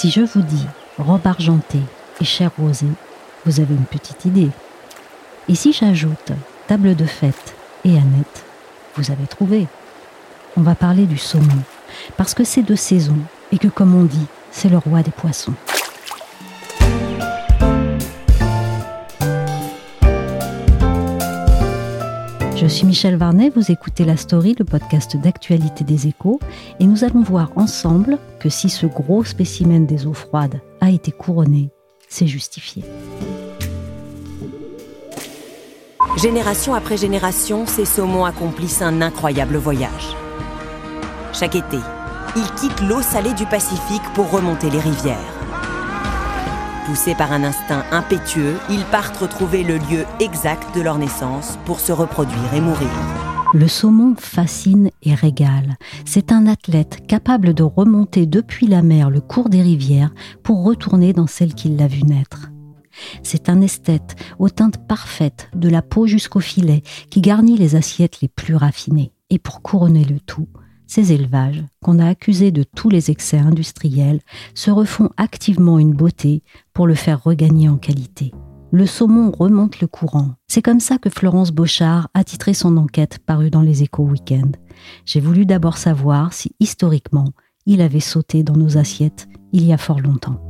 Si je vous dis robe argentée et chair rosée, vous avez une petite idée. Et si j'ajoute table de fête et Annette, vous avez trouvé. On va parler du saumon, parce que c'est de saison et que, comme on dit, c'est le roi des poissons. Suis Michel Varnet, vous écoutez La Story, le podcast d'actualité des échos, et nous allons voir ensemble que si ce gros spécimen des eaux froides a été couronné, c'est justifié. Génération après génération, ces saumons accomplissent un incroyable voyage. Chaque été, ils quittent l'eau salée du Pacifique pour remonter les rivières. Poussés par un instinct impétueux, ils partent retrouver le lieu exact de leur naissance pour se reproduire et mourir. Le saumon fascine et régale. C'est un athlète capable de remonter depuis la mer le cours des rivières pour retourner dans celle qui l'a vu naître. C'est un esthète aux teintes parfaites, de la peau jusqu'au filet, qui garnit les assiettes les plus raffinées. Et pour couronner le tout, ces élevages, qu'on a accusés de tous les excès industriels, se refont activement une beauté pour le faire regagner en qualité. Le saumon remonte le courant. C'est comme ça que Florence Beauchard a titré son enquête parue dans les échos week-end. J'ai voulu d'abord savoir si, historiquement, il avait sauté dans nos assiettes il y a fort longtemps.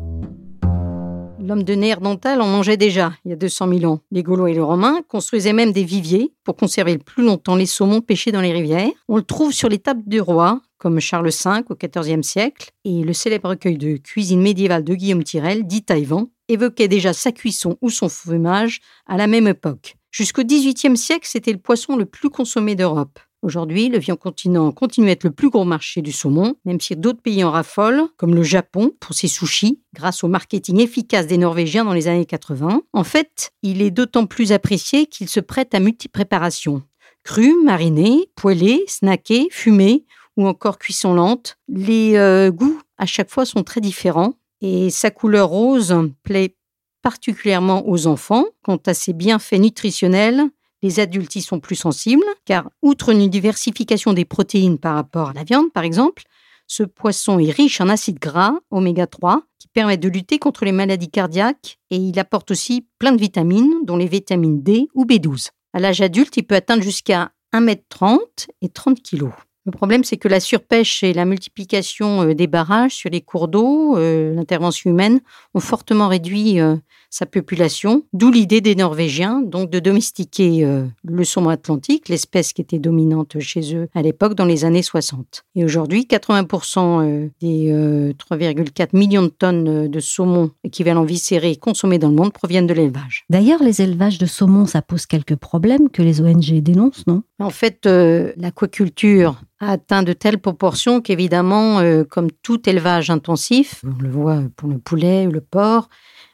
L'homme de Néerdental en mangeait déjà il y a 200 000 ans. Les Gaulois et les Romains construisaient même des viviers pour conserver le plus longtemps les saumons pêchés dans les rivières. On le trouve sur les tables du roi, comme Charles V au XIVe siècle, et le célèbre recueil de cuisine médiévale de Guillaume Tirel, dit Taïwan, évoquait déjà sa cuisson ou son fumage à la même époque. Jusqu'au XVIIIe siècle, c'était le poisson le plus consommé d'Europe. Aujourd'hui, le viand continent continue à être le plus gros marché du saumon, même si d'autres pays en raffolent, comme le Japon pour ses sushis, grâce au marketing efficace des Norvégiens dans les années 80. En fait, il est d'autant plus apprécié qu'il se prête à multi-préparations. Cru, mariné, poêlé, snacké, fumé ou encore cuisson lente. Les euh, goûts à chaque fois sont très différents et sa couleur rose plaît particulièrement aux enfants. Quant à ses bienfaits nutritionnels, les adultes y sont plus sensibles, car outre une diversification des protéines par rapport à la viande, par exemple, ce poisson est riche en acides gras, oméga 3, qui permettent de lutter contre les maladies cardiaques et il apporte aussi plein de vitamines, dont les vitamines D ou B12. À l'âge adulte, il peut atteindre jusqu'à 1m30 et 30 kg. Le problème, c'est que la surpêche et la multiplication euh, des barrages sur les cours d'eau, euh, l'intervention humaine, ont fortement réduit euh, sa population, d'où l'idée des Norvégiens donc de domestiquer le saumon atlantique, l'espèce qui était dominante chez eux à l'époque dans les années 60. Et aujourd'hui, 80% des 3,4 millions de tonnes de saumon équivalent viscéré consommés dans le monde proviennent de l'élevage. D'ailleurs, les élevages de saumon, ça pose quelques problèmes que les ONG dénoncent, non? En fait, l'aquaculture a atteint de telles proportions qu'évidemment, euh, comme tout élevage intensif, on le voit pour le poulet ou le porc,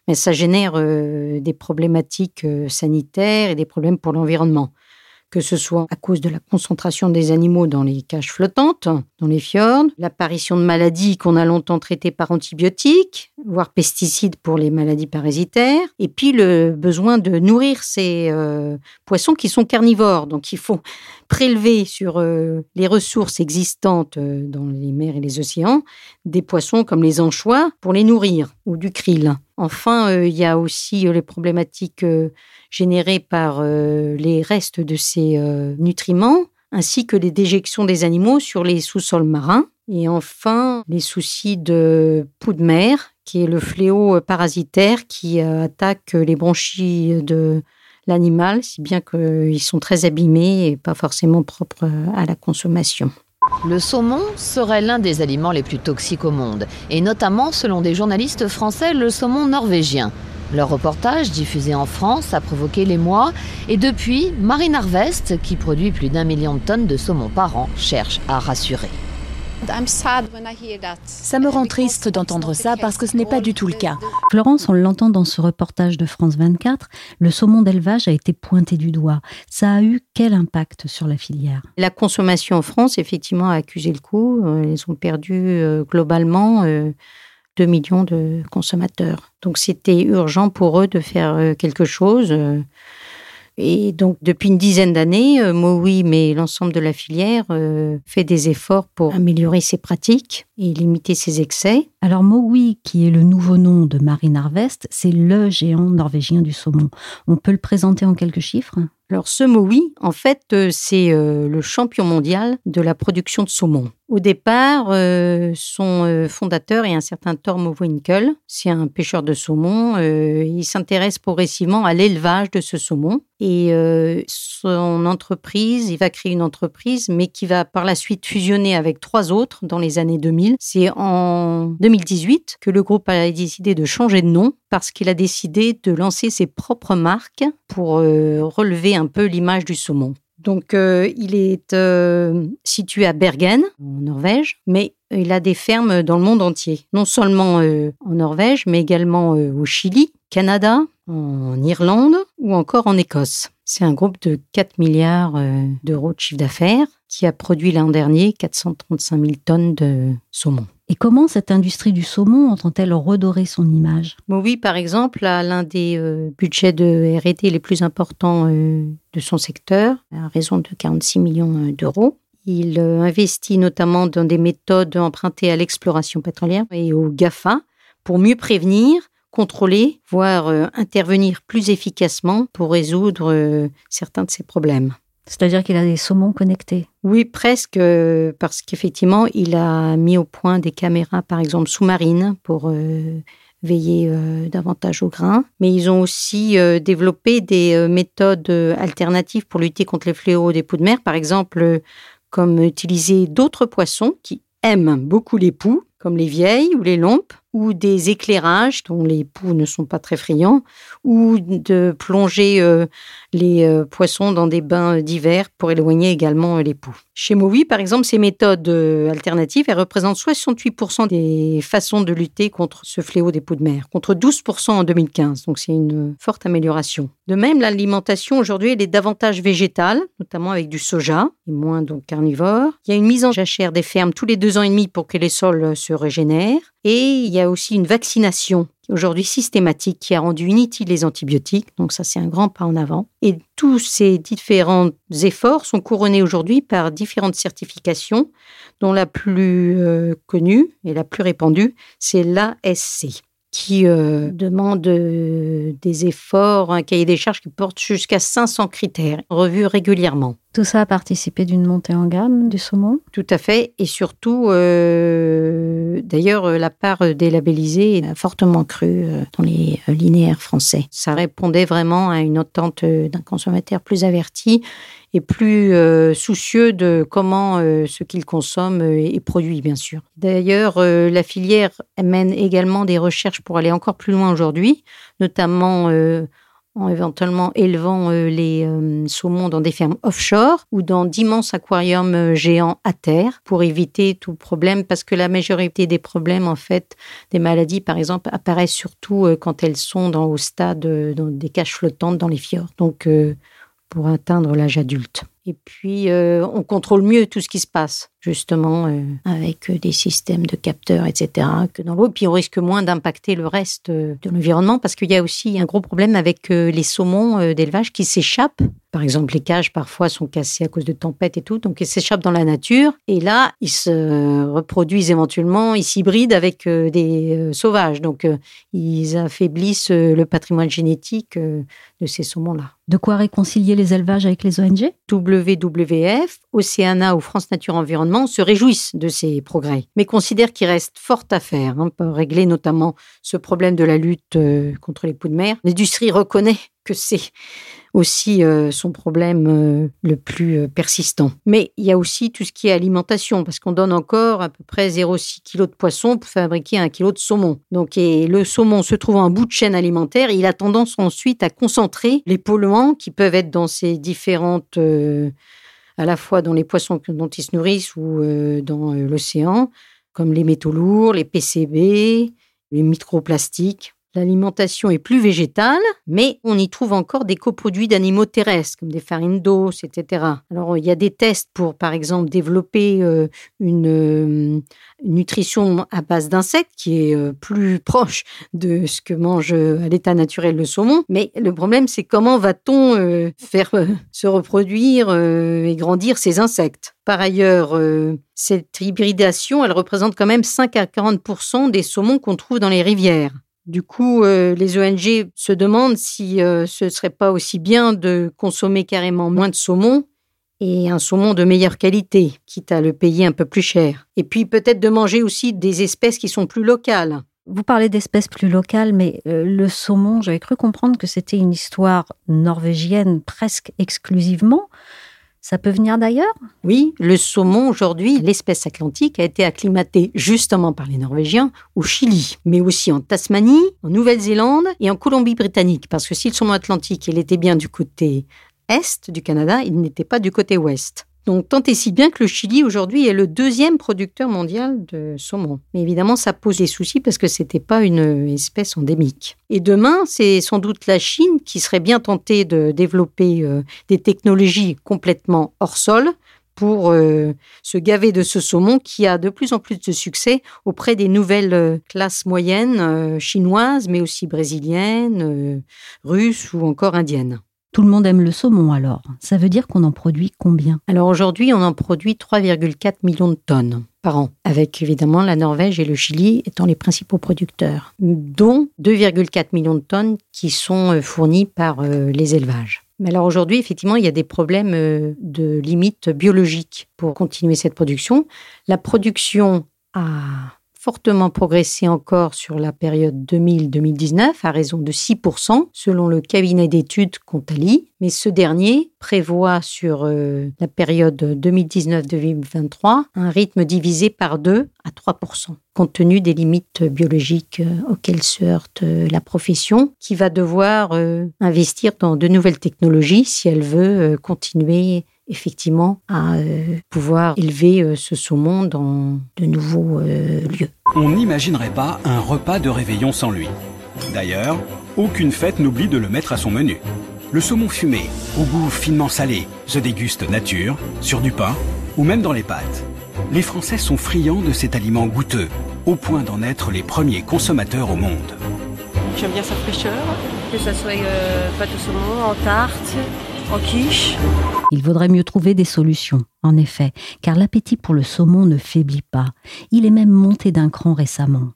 mais ça génère euh, des problématiques euh, sanitaires et des problèmes pour l'environnement que ce soit à cause de la concentration des animaux dans les cages flottantes, dans les fjords, l'apparition de maladies qu'on a longtemps traitées par antibiotiques, voire pesticides pour les maladies parasitaires, et puis le besoin de nourrir ces euh, poissons qui sont carnivores. Donc il faut prélever sur les ressources existantes dans les mers et les océans des poissons comme les anchois pour les nourrir, ou du krill. Enfin, il y a aussi les problématiques générées par euh, les restes de ces euh, nutriments, ainsi que les déjections des animaux sur les sous-sols marins. Et enfin, les soucis de poux de mer, qui est le fléau parasitaire qui euh, attaque les bronchies de l'animal, si bien qu'ils sont très abîmés et pas forcément propres à la consommation. Le saumon serait l'un des aliments les plus toxiques au monde, et notamment, selon des journalistes français, le saumon norvégien. Leur reportage, diffusé en France, a provoqué l'émoi et depuis, Marine Harvest, qui produit plus d'un million de tonnes de saumon par an, cherche à rassurer. Ça me rend triste d'entendre ça parce que ce n'est pas du tout le cas. Florence, on l'entend dans ce reportage de France 24, le saumon d'élevage a été pointé du doigt. Ça a eu quel impact sur la filière? La consommation en France, effectivement, a accusé le coup. Euh, ils ont perdu euh, globalement 2 euh, millions de consommateurs. Donc c'était urgent pour eux de faire quelque chose. Et donc, depuis une dizaine d'années, euh, Mowi, mais l'ensemble de la filière, euh, fait des efforts pour améliorer ses pratiques et limiter ses excès. Alors, Mowi, qui est le nouveau nom de Marine Harvest, c'est le géant norvégien du saumon. On peut le présenter en quelques chiffres? Alors ce Mowi, en fait, euh, c'est le champion mondial de la production de saumon. Au départ, euh, son euh, fondateur est un certain Tormo Winkel. C'est un pêcheur de saumon. Euh, il s'intéresse progressivement à l'élevage de ce saumon. Et son entreprise, il va créer une entreprise, mais qui va par la suite fusionner avec trois autres dans les années 2000. C'est en 2018 que le groupe a décidé de changer de nom parce qu'il a décidé de lancer ses propres marques pour relever un peu l'image du saumon. Donc, euh, il est euh, situé à Bergen, en Norvège, mais il a des fermes dans le monde entier. Non seulement euh, en Norvège, mais également au Chili, Canada, en Irlande ou encore en Écosse. C'est un groupe de 4 milliards d'euros de chiffre d'affaires qui a produit l'an dernier 435 000 tonnes de saumon. Et comment cette industrie du saumon entend-elle redorer son image? Mowi, par exemple, l'un des euh, budgets de R&D les plus importants euh, de son secteur, à raison de 46 millions euh, d'euros. Il investit notamment dans des méthodes empruntées à l'exploration pétrolière et au GAFA pour mieux prévenir, contrôler, voire intervenir plus efficacement pour résoudre certains de ces problèmes. C'est-à-dire qu'il a des saumons connectés Oui, presque, euh, parce qu'effectivement, il a mis au point des caméras, par exemple, sous-marines pour euh, veiller euh, davantage au grain. Mais ils ont aussi développé des méthodes alternatives pour lutter contre les fléaux des poux de mer, par exemple, comme utiliser d'autres poissons qui aiment beaucoup les poux, comme les vieilles ou les lompes, ou des éclairages dont les poux ne sont pas très friands, ou de plonger les euh, poissons dans des bains d'hiver pour éloigner également euh, les poux. Chez Mowi, par exemple, ces méthodes euh, alternatives, elles représentent 68% des façons de lutter contre ce fléau des poux de mer, contre 12% en 2015. Donc c'est une forte amélioration. De même, l'alimentation aujourd'hui, est davantage végétale, notamment avec du soja, et moins donc carnivore. Il y a une mise en jachère des fermes tous les deux ans et demi pour que les sols se régénèrent. Et il y a aussi une vaccination aujourd'hui systématique qui a rendu inutiles les antibiotiques. Donc ça, c'est un grand pas en avant. Et tous ces différents efforts sont couronnés aujourd'hui par différentes certifications, dont la plus euh, connue et la plus répandue, c'est l'ASC qui euh, demande euh, des efforts, un cahier des charges qui porte jusqu'à 500 critères, revus régulièrement. Tout ça a participé d'une montée en gamme du saumon Tout à fait, et surtout, euh, d'ailleurs, la part des labellisés a fortement cru dans les linéaires français. Ça répondait vraiment à une attente d'un consommateur plus averti et plus euh, soucieux de comment euh, ce qu'il consomme euh, est produit, bien sûr. D'ailleurs, la filière mène également des recherches pour aller encore plus loin aujourd'hui, notamment en éventuellement élevant les saumons dans des fermes offshore ou dans d'immenses aquariums géants à terre pour éviter tout problème parce que la majorité des problèmes en fait des maladies par exemple apparaissent surtout quand elles sont dans au stade dans des caches flottantes dans les fjords. Donc pour atteindre l'âge adulte. Et puis, euh, on contrôle mieux tout ce qui se passe, justement, euh, avec des systèmes de capteurs, etc., que dans l'eau. Puis, on risque moins d'impacter le reste euh, de l'environnement parce qu'il y a aussi un gros problème avec les saumons d'élevage qui s'échappent. Par exemple, les cages, parfois, sont cassées à cause de tempêtes et tout. Donc, ils s'échappent dans la nature. Et là, ils se reproduisent éventuellement, ils s'hybrident avec des sauvages. Donc, ils affaiblissent le patrimoine génétique de ces saumons-là. De quoi réconcilier les élevages avec les ONG WWF, Océana ou France Nature Environnement se réjouissent de ces progrès, mais considèrent qu'il reste fort à faire hein, pour régler notamment ce problème de la lutte euh, contre les poux de mer. L'industrie reconnaît que c'est aussi euh, son problème euh, le plus persistant. Mais il y a aussi tout ce qui est alimentation, parce qu'on donne encore à peu près 0,6 kg de poisson pour fabriquer un kilo de saumon. Donc, et le saumon se trouve en bout de chaîne alimentaire, il a tendance ensuite à concentrer les polluants qui peuvent être dans ces différentes, à la fois dans les poissons dont ils se nourrissent ou dans l'océan, comme les métaux lourds, les PCB, les microplastiques. L'alimentation est plus végétale, mais on y trouve encore des coproduits d'animaux terrestres, comme des farines d'os, etc. Alors, il y a des tests pour, par exemple, développer euh, une, euh, nutrition à base d'insectes qui est euh, plus proche de ce que mange à l'état naturel le saumon. Mais le problème, c'est comment va-t-on faire se reproduire et grandir ces insectes? Par ailleurs, cette hybridation, elle représente quand même 5 à 40 des saumons qu'on trouve dans les rivières. Du coup, euh, les ONG se demandent si euh, ce serait pas aussi bien de consommer carrément moins de saumon et un saumon de meilleure qualité, quitte à le payer un peu plus cher. Et puis peut-être de manger aussi des espèces qui sont plus locales. Vous parlez d'espèces plus locales, mais euh, le saumon, j'avais cru comprendre que c'était une histoire norvégienne presque exclusivement. Ça peut venir d'ailleurs? Oui, le saumon aujourd'hui, l'espèce atlantique, a été acclimatée justement par les Norvégiens au Chili, mais aussi en Tasmanie, en Nouvelle-Zélande et en Colombie-Britannique. Parce que si le saumon atlantique, était bien du côté est du Canada, il n'était pas du côté ouest. Donc tant et si bien que le Chili aujourd'hui est le deuxième producteur mondial de saumon. Mais évidemment, ça pose des soucis parce que c'était pas une espèce endémique. Et demain, c'est sans doute la Chine qui serait bien tentée de développer euh, des technologies complètement hors sol pour euh, se gaver de ce saumon qui a de plus en plus de succès auprès des nouvelles euh, classes moyennes chinoises, mais aussi brésiliennes, russes ou encore indiennes. Tout le monde aime le saumon alors. Ça veut dire qu'on en produit combien? Alors aujourd'hui, on en produit 3,4 millions de tonnes par an, avec évidemment la Norvège et le Chili étant les principaux producteurs, dont 2,4 millions de tonnes qui sont euh, fournies par euh, les élevages. Mais alors aujourd'hui, effectivement, il y a des problèmes euh, de limites biologiques pour continuer cette production. La production a fortement progressé encore sur la période 2000-2019 à raison de 6% selon le cabinet d'études Contali, mais ce dernier prévoit sur euh, la période 2019-2023 un rythme divisé par 2 à 3%, compte tenu des limites biologiques euh, auxquelles se heurte euh, la profession, qui va devoir investir dans de nouvelles technologies si elle veut continuer effectivement à euh, pouvoir élever euh, ce saumon dans de nouveaux euh, lieux. On n'imaginerait pas un repas de réveillon sans lui. D'ailleurs, aucune fête n'oublie de le mettre à son menu. Le saumon fumé, au goût finement salé, se déguste nature, sur du pain ou même dans les pâtes. Les Français sont friands de cet aliment goûteux, au point d'en être les premiers consommateurs au monde. J'aime bien sa fraîcheur, que ça soit pâte au saumon, en tarte, Il vaudrait mieux trouver des solutions, en effet, car l'appétit pour le saumon ne faiblit pas. Il est même monté d'un cran récemment.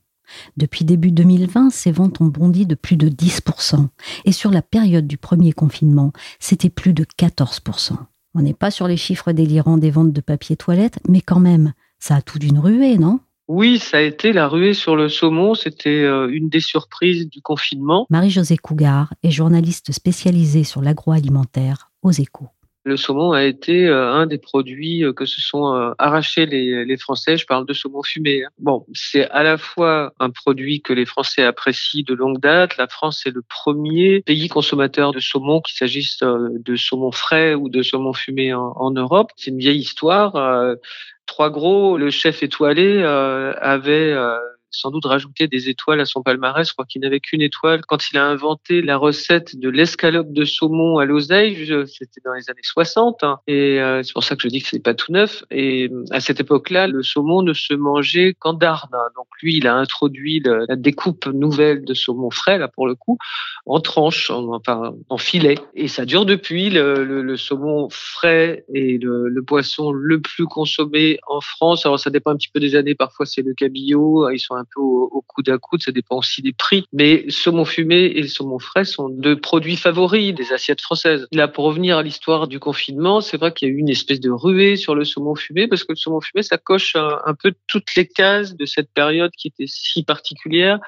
Depuis début 2020, ses ventes ont bondi de plus de 10%, et sur la période du premier confinement, c'était plus de 14%. On n'est pas sur les chiffres délirants des ventes de papier toilette, mais quand même, ça a tout d'une ruée, non? Oui, ça a été la ruée sur le saumon. C'était euh, une des surprises du confinement. Marie-Josée Cougar est journaliste spécialisée sur l'agroalimentaire aux échos. Le saumon a été euh, un des produits euh, que se sont arrachés les, Français. Je parle de saumon fumé. Hein. Bon, c'est à la fois un produit que les Français apprécient de longue date. La France est le premier pays consommateur de saumon, qu'il s'agisse de saumon frais ou de saumon fumé en, en Europe. C'est une vieille histoire. Trois gros, le chef étoilé euh, avait euh, sans doute rajouté des étoiles à son palmarès. Je crois qu'il n'avait qu'une étoile quand il a inventé la recette de l'escalope de saumon à l'oseille. C'était dans les années 60. Hein. et euh, c'est pour ça que je dis que c'est pas tout neuf. Et à cette époque-là, le saumon ne se mangeait qu'en darne. Donc lui, il a introduit la découpe nouvelle de saumon frais, là pour le coup, en tranches, en, enfin en filets. Et ça dure depuis. Le, saumon frais est le, le, poisson le plus consommé en France. Alors ça dépend un petit peu des années. Parfois c'est le cabillaud. Ils sont un peu au, coude à coude, ça dépend aussi des prix. Mais saumon fumé et saumon frais sont deux produits favoris des assiettes françaises. Là, pour revenir à l'histoire du confinement, c'est vrai qu'il y a eu une espèce de ruée sur le saumon fumé parce que le saumon fumé, ça coche un, peu toutes les cases de cette période qui était si particulière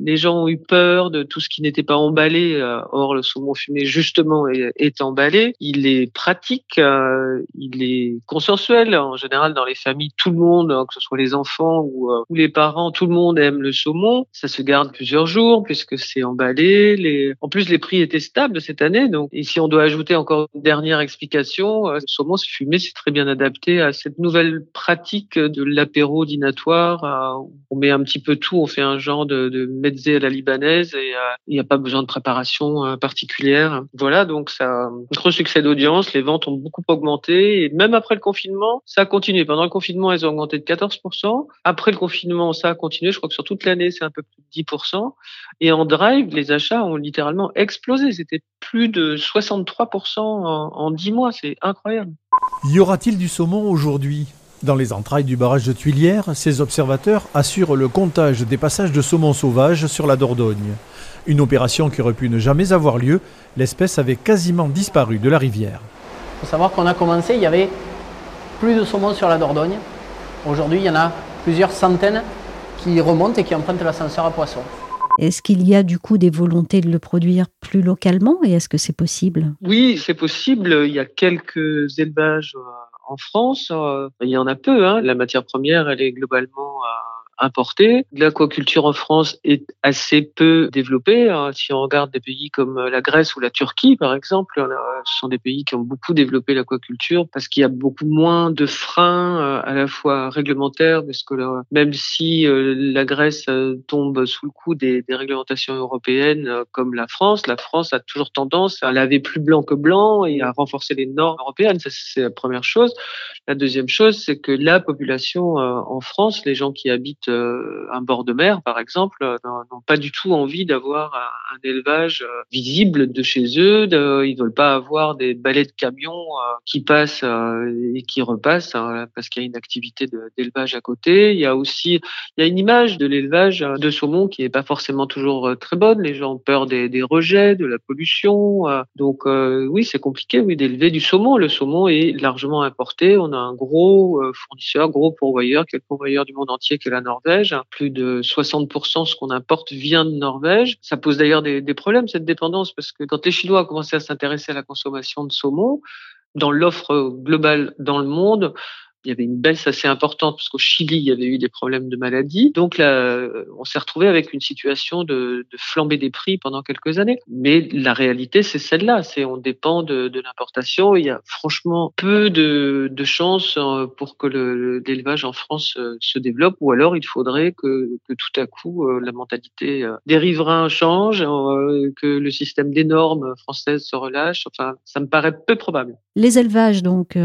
les gens ont eu peur de tout ce qui n'était pas emballé. Euh, or, le saumon fumé, justement, est, emballé. Il est pratique, euh, il est consensuel. En général, dans les familles, tout le monde, hein, que ce soit les enfants ou, ou, les parents, tout le monde aime le saumon. Ça se garde plusieurs jours puisque c'est emballé. En plus, les prix étaient stables cette année. Donc, et si on doit ajouter encore une dernière explication, le saumon fumé, c'est très bien adapté à cette nouvelle pratique de l'apéro dînatoire. On met un petit peu tout, on fait un genre de, de à la libanaise et euh, il n'y a pas besoin de préparation euh, particulière. Voilà, donc ça gros succès d'audience, les ventes ont beaucoup augmenté et même après le confinement, ça a continué. Pendant le confinement, elles ont augmenté de 14%. Après le confinement, ça a continué. Je crois que sur toute l'année, c'est un peu plus de 10%. Et en drive, les achats ont littéralement explosé. C'était plus de 63% en, en 10 mois. C'est incroyable. Y aura-t-il du saumon aujourd'hui? Dans les entrailles du barrage de Tuilière, ces observateurs assurent le comptage des passages de saumon sauvage sur la Dordogne. Une opération qui aurait pu ne jamais avoir lieu, l'espèce avait quasiment disparu de la rivière. Il faut savoir qu'on a commencé, il y avait plus de saumon sur la Dordogne. Aujourd'hui, il y en a plusieurs centaines qui remontent et qui empruntent l'ascenseur à poissons. Est-ce qu'il y a du coup des volontés de le produire plus localement et est-ce que c'est possible? Oui, c'est possible. Il y a quelques élevages euh, en France, euh, il y en a peu. Hein. La matière première, elle est globalement euh, importée. L'aquaculture en France est assez peu développée. Hein. Si on regarde des pays comme euh, la Grèce ou la Turquie, par exemple, ce sont des pays qui ont beaucoup développé l'aquaculture parce qu'il y a beaucoup moins de freins euh, à la fois réglementaires, parce que même si euh, la Grèce tombe sous le coup des, des réglementations européennes comme la France, la France a toujours tendance à laver plus blanc que blanc et à renforcer les normes européennes. Ça, c'est la première chose. La deuxième chose, c'est que la population en France, les gens qui habitent euh, un bord de mer, par exemple, euh, n'ont pas du tout envie d'avoir un, élevage euh, visible de chez eux. De, ils veulent pas avoir des balais de camions qui passent et qui repassent hein, parce qu'il y a une activité d'élevage à côté. Il y a aussi il y a une image de l'élevage de saumon qui est pas forcément toujours très bonne. Les gens ont peur des, des rejets, de la pollution. Donc oui, c'est compliqué oui d'élever du saumon. Le saumon est largement importé. On a un gros fournisseur, gros pourvoyeur, qui est le pourvoyeur du monde entier, qui est la Norvège plus de 60% ce qu'on importe vient de Norvège. Ça pose d'ailleurs des, des problèmes, cette dépendance, parce que quand les Chinois ont commencé à s'intéresser à la consommation de saumon, dans l'offre globale dans le monde, il y avait une baisse assez importante parce qu'au Chili, il y avait eu des problèmes de maladie. Donc là, on s'est retrouvé avec une situation de, de flambée des prix pendant quelques années. Mais la réalité, c'est celle-là. C'est on dépend de, l'importation. Il y a franchement peu de, chances euh, pour que l'élevage en France euh, se développe, ou alors il faudrait que, tout à coup euh, la mentalité des riverains change, que le système des normes françaises se relâche. Enfin, ça me paraît peu probable. Les élevages, donc,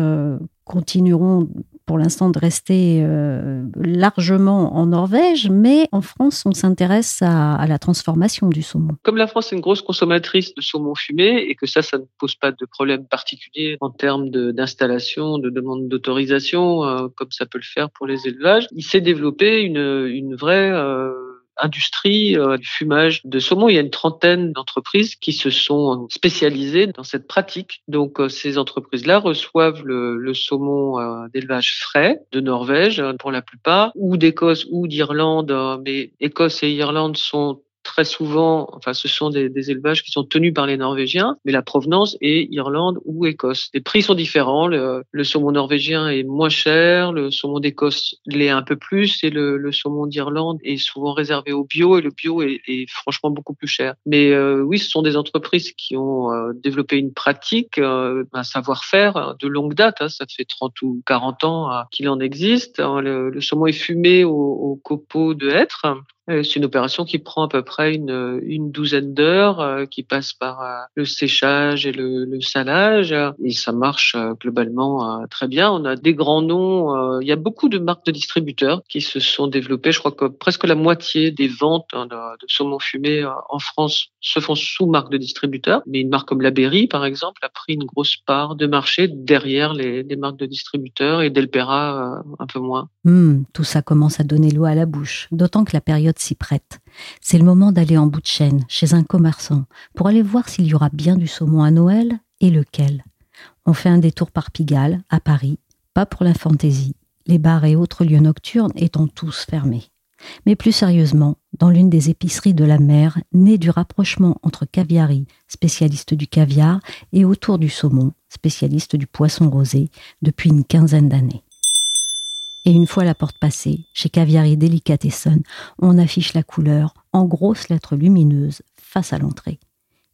continueront pour l'instant de rester euh, largement en Norvège, mais en France, on s'intéresse à, la transformation du saumon. Comme la France est une grosse consommatrice de saumon fumé et que ça, ça ne pose pas de problème particulier en termes d'installation, de, demande d'autorisation, euh, comme ça peut le faire pour les élevages, il s'est développé une, une vraie... Euh, industrie euh, du fumage de saumon. Il y a une trentaine d'entreprises qui se sont spécialisées dans cette pratique. Donc euh, ces entreprises-là reçoivent le, le saumon euh, d'élevage frais de Norvège pour la plupart, ou d'Écosse ou d'Irlande. Mais Écosse et Irlande sont très souvent, enfin, ce sont des, des, élevages qui sont tenus par les Norvégiens, mais la provenance est Irlande ou Écosse. Les prix sont différents. Le, le saumon norvégien est moins cher, le saumon d'Écosse l'est un peu plus, et le, le saumon d'Irlande est souvent réservé au bio, et le bio est, est franchement beaucoup plus cher. Mais euh, oui, ce sont des entreprises qui ont euh, développé une pratique, euh, un savoir-faire de longue date. Hein, ça fait 30 ou 40 ans qu'il en existe. Le, le, saumon est fumé au, au copeaux de hêtre euh, c'est une opération qui prend à peu près une, une douzaine d'heures, euh, qui passe par euh, le séchage et le, salage, et ça marche globalement très bien. On a des grands noms. il y a beaucoup de marques de distributeurs qui se sont développées. Je crois que presque la moitié des ventes hein, de, saumon fumé en France se font sous marque de distributeurs. Mais une marque comme la Berry, par exemple, a pris une grosse part de marché derrière les, marques de distributeurs et Delpera un peu moins. Mmh, tout ça commence à donner l'eau à la bouche, d'autant que la période s'y prête. C'est le moment d'aller en bout de chaîne, chez un commerçant, pour aller voir s'il y aura bien du saumon à Noël et lequel. On fait un détour par Pigalle, à Paris, pas pour la fantaisie, les bars et autres lieux nocturnes étant tous fermés. Mais plus sérieusement, dans l'une des épiceries de la mer, née du rapprochement entre Caviari, spécialiste du caviar, et autour du saumon, spécialiste du poisson rosé, depuis une quinzaine d'années. Et une fois la porte passée, chez Caviari Delicatessen, on affiche la couleur en grosses lettres lumineuses face à l'entrée.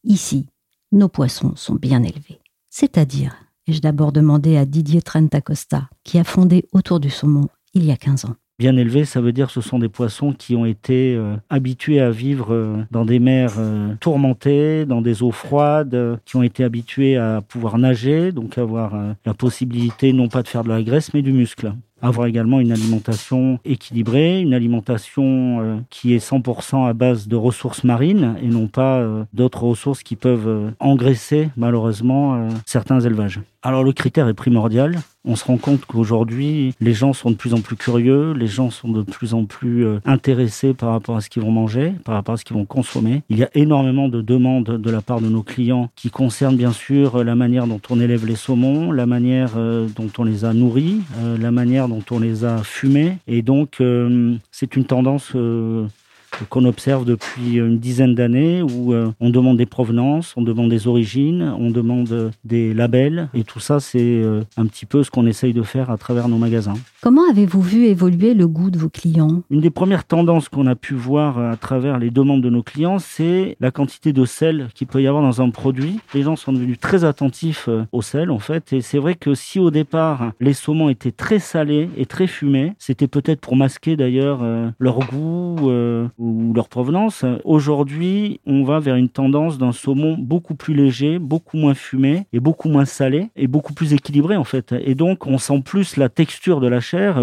Ici, nos poissons sont bien élevés. C'est-à-dire, ai-je d'abord demandé à Didier Trentacosta, qui a fondé Autour du saumon il y a 15 ans. Bien élevés, ça veut dire que ce sont des poissons qui ont été euh, habitués à vivre euh, dans des mers euh, tourmentées, dans des eaux froides, qui ont été habitués à pouvoir nager, donc avoir la possibilité non pas de faire de la graisse, mais du muscle avoir également une alimentation équilibrée, une alimentation euh, qui est 100% à base de ressources marines et non pas euh, d'autres ressources qui peuvent euh, engraisser malheureusement certains élevages. Alors le critère est primordial. On se rend compte qu'aujourd'hui, les gens sont de plus en plus curieux, les gens sont de plus en plus intéressés par rapport à ce qu'ils vont manger, par rapport à ce qu'ils vont consommer. Il y a énormément de demandes de la part de nos clients qui concernent bien sûr la manière dont on élève les saumons, la manière dont on les a nourris, la manière dont on les a fumés. Et donc, euh, c'est une tendance euh, qu'on observe depuis une dizaine d'années où euh, on demande des provenances, on demande des origines, on demande des labels et tout ça c'est un petit peu ce qu'on essaye de faire à travers nos magasins. Comment avez-vous vu évoluer le goût de vos clients? Une des premières tendances qu'on a pu voir à travers les demandes de nos clients, c'est la quantité de sel qu'il peut y avoir dans un produit. Les gens sont devenus très attentifs euh, au sel en fait. Et c'est vrai que si au départ les saumons étaient très salés et très fumés, c'était peut-être pour masquer d'ailleurs euh, leur goût euh, ou leur provenance. Aujourd'hui, on va vers une tendance d'un saumon beaucoup plus léger, beaucoup moins fumé et beaucoup moins salé et beaucoup plus équilibré en fait. Et donc on sent plus la texture de la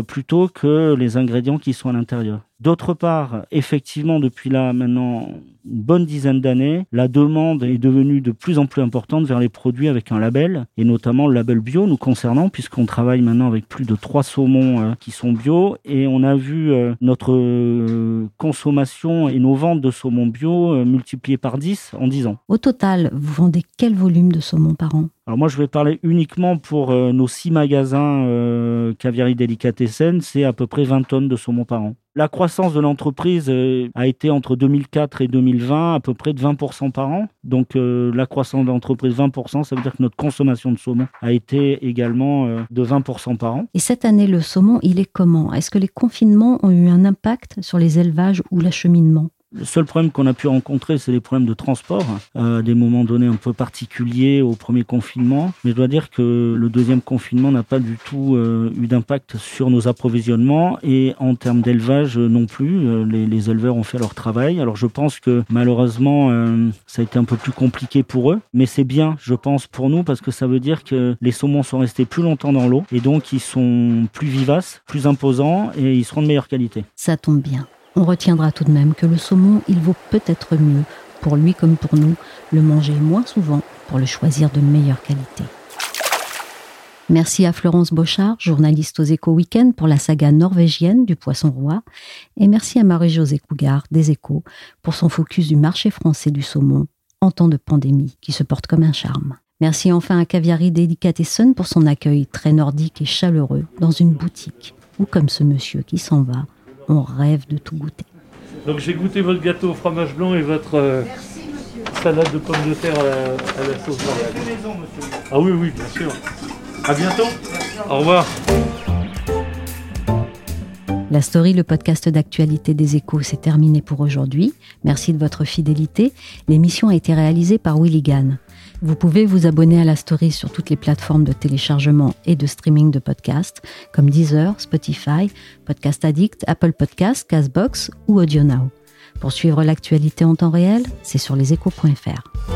plutôt que les ingrédients qui sont à l'intérieur. D'autre part, effectivement, depuis là maintenant une bonne dizaine d'années, la demande est devenue de plus en plus importante vers les produits avec un label, et notamment le label bio nous concernant, puisqu'on travaille maintenant avec plus de trois saumons euh, qui sont bio, et on a vu euh, notre euh, consommation et nos ventes de saumon bio multipliées par 10 en 10 ans. Au total, vous vendez quel volume de saumon par an? Alors moi, je vais parler uniquement pour nos six magasins euh, Caviari Delicatessen, c'est à peu près 20 tonnes de saumon par an. La croissance de l'entreprise euh, a été entre 2004 et 2020 à peu près de 20% par an. Donc euh, la croissance de l'entreprise 20%, ça veut dire que notre consommation de saumon a été également euh, de 20% par an. Et cette année, le saumon, il est comment? Est-ce que les confinements ont eu un impact sur les élevages ou l'acheminement? Le seul problème qu'on a pu rencontrer, c'est les problèmes de transport, à des moments donnés un peu particuliers au premier confinement. Mais je dois dire que le deuxième confinement n'a pas du tout euh, eu d'impact sur nos approvisionnements et en termes d'élevage non plus. Euh, les, éleveurs ont fait leur travail. Alors je pense que malheureusement, euh, ça a été un peu plus compliqué pour eux, mais c'est bien, je pense, pour nous parce que ça veut dire que les saumons sont restés plus longtemps dans l'eau et donc ils sont plus vivaces, plus imposants et ils seront de meilleure qualité. Ça tombe bien on retiendra tout de même que le saumon, il vaut peut-être mieux, pour lui comme pour nous, le manger moins souvent pour le choisir de meilleure qualité. Merci à Florence Bochard, journaliste aux Échos Week-end, pour la saga norvégienne du poisson roi. Et merci à Marie-Josée Cougard des Échos pour son focus du marché français du saumon en temps de pandémie qui se porte comme un charme. Merci enfin à Caviari Delicatessen pour son accueil très nordique et chaleureux dans une boutique, ou comme ce monsieur qui s'en va on rêve de tout goûter. Donc j'ai goûté votre gâteau au fromage blanc et votre euh, salade de pommes de terre à la, sauce blanche. Ah oui, oui, bien sûr. À bientôt. Au revoir. La story, le podcast d'actualité des échos, c'est terminé pour aujourd'hui. Merci de votre fidélité. L'émission a été réalisée par Willy Gann. Vous pouvez vous abonner à la story sur toutes les plateformes de téléchargement et de streaming de podcasts comme Deezer, Spotify, Podcast Addict, Apple Podcasts, Castbox ou AudioNow. Pour suivre l'actualité en temps réel, c'est sur leséchos.fr.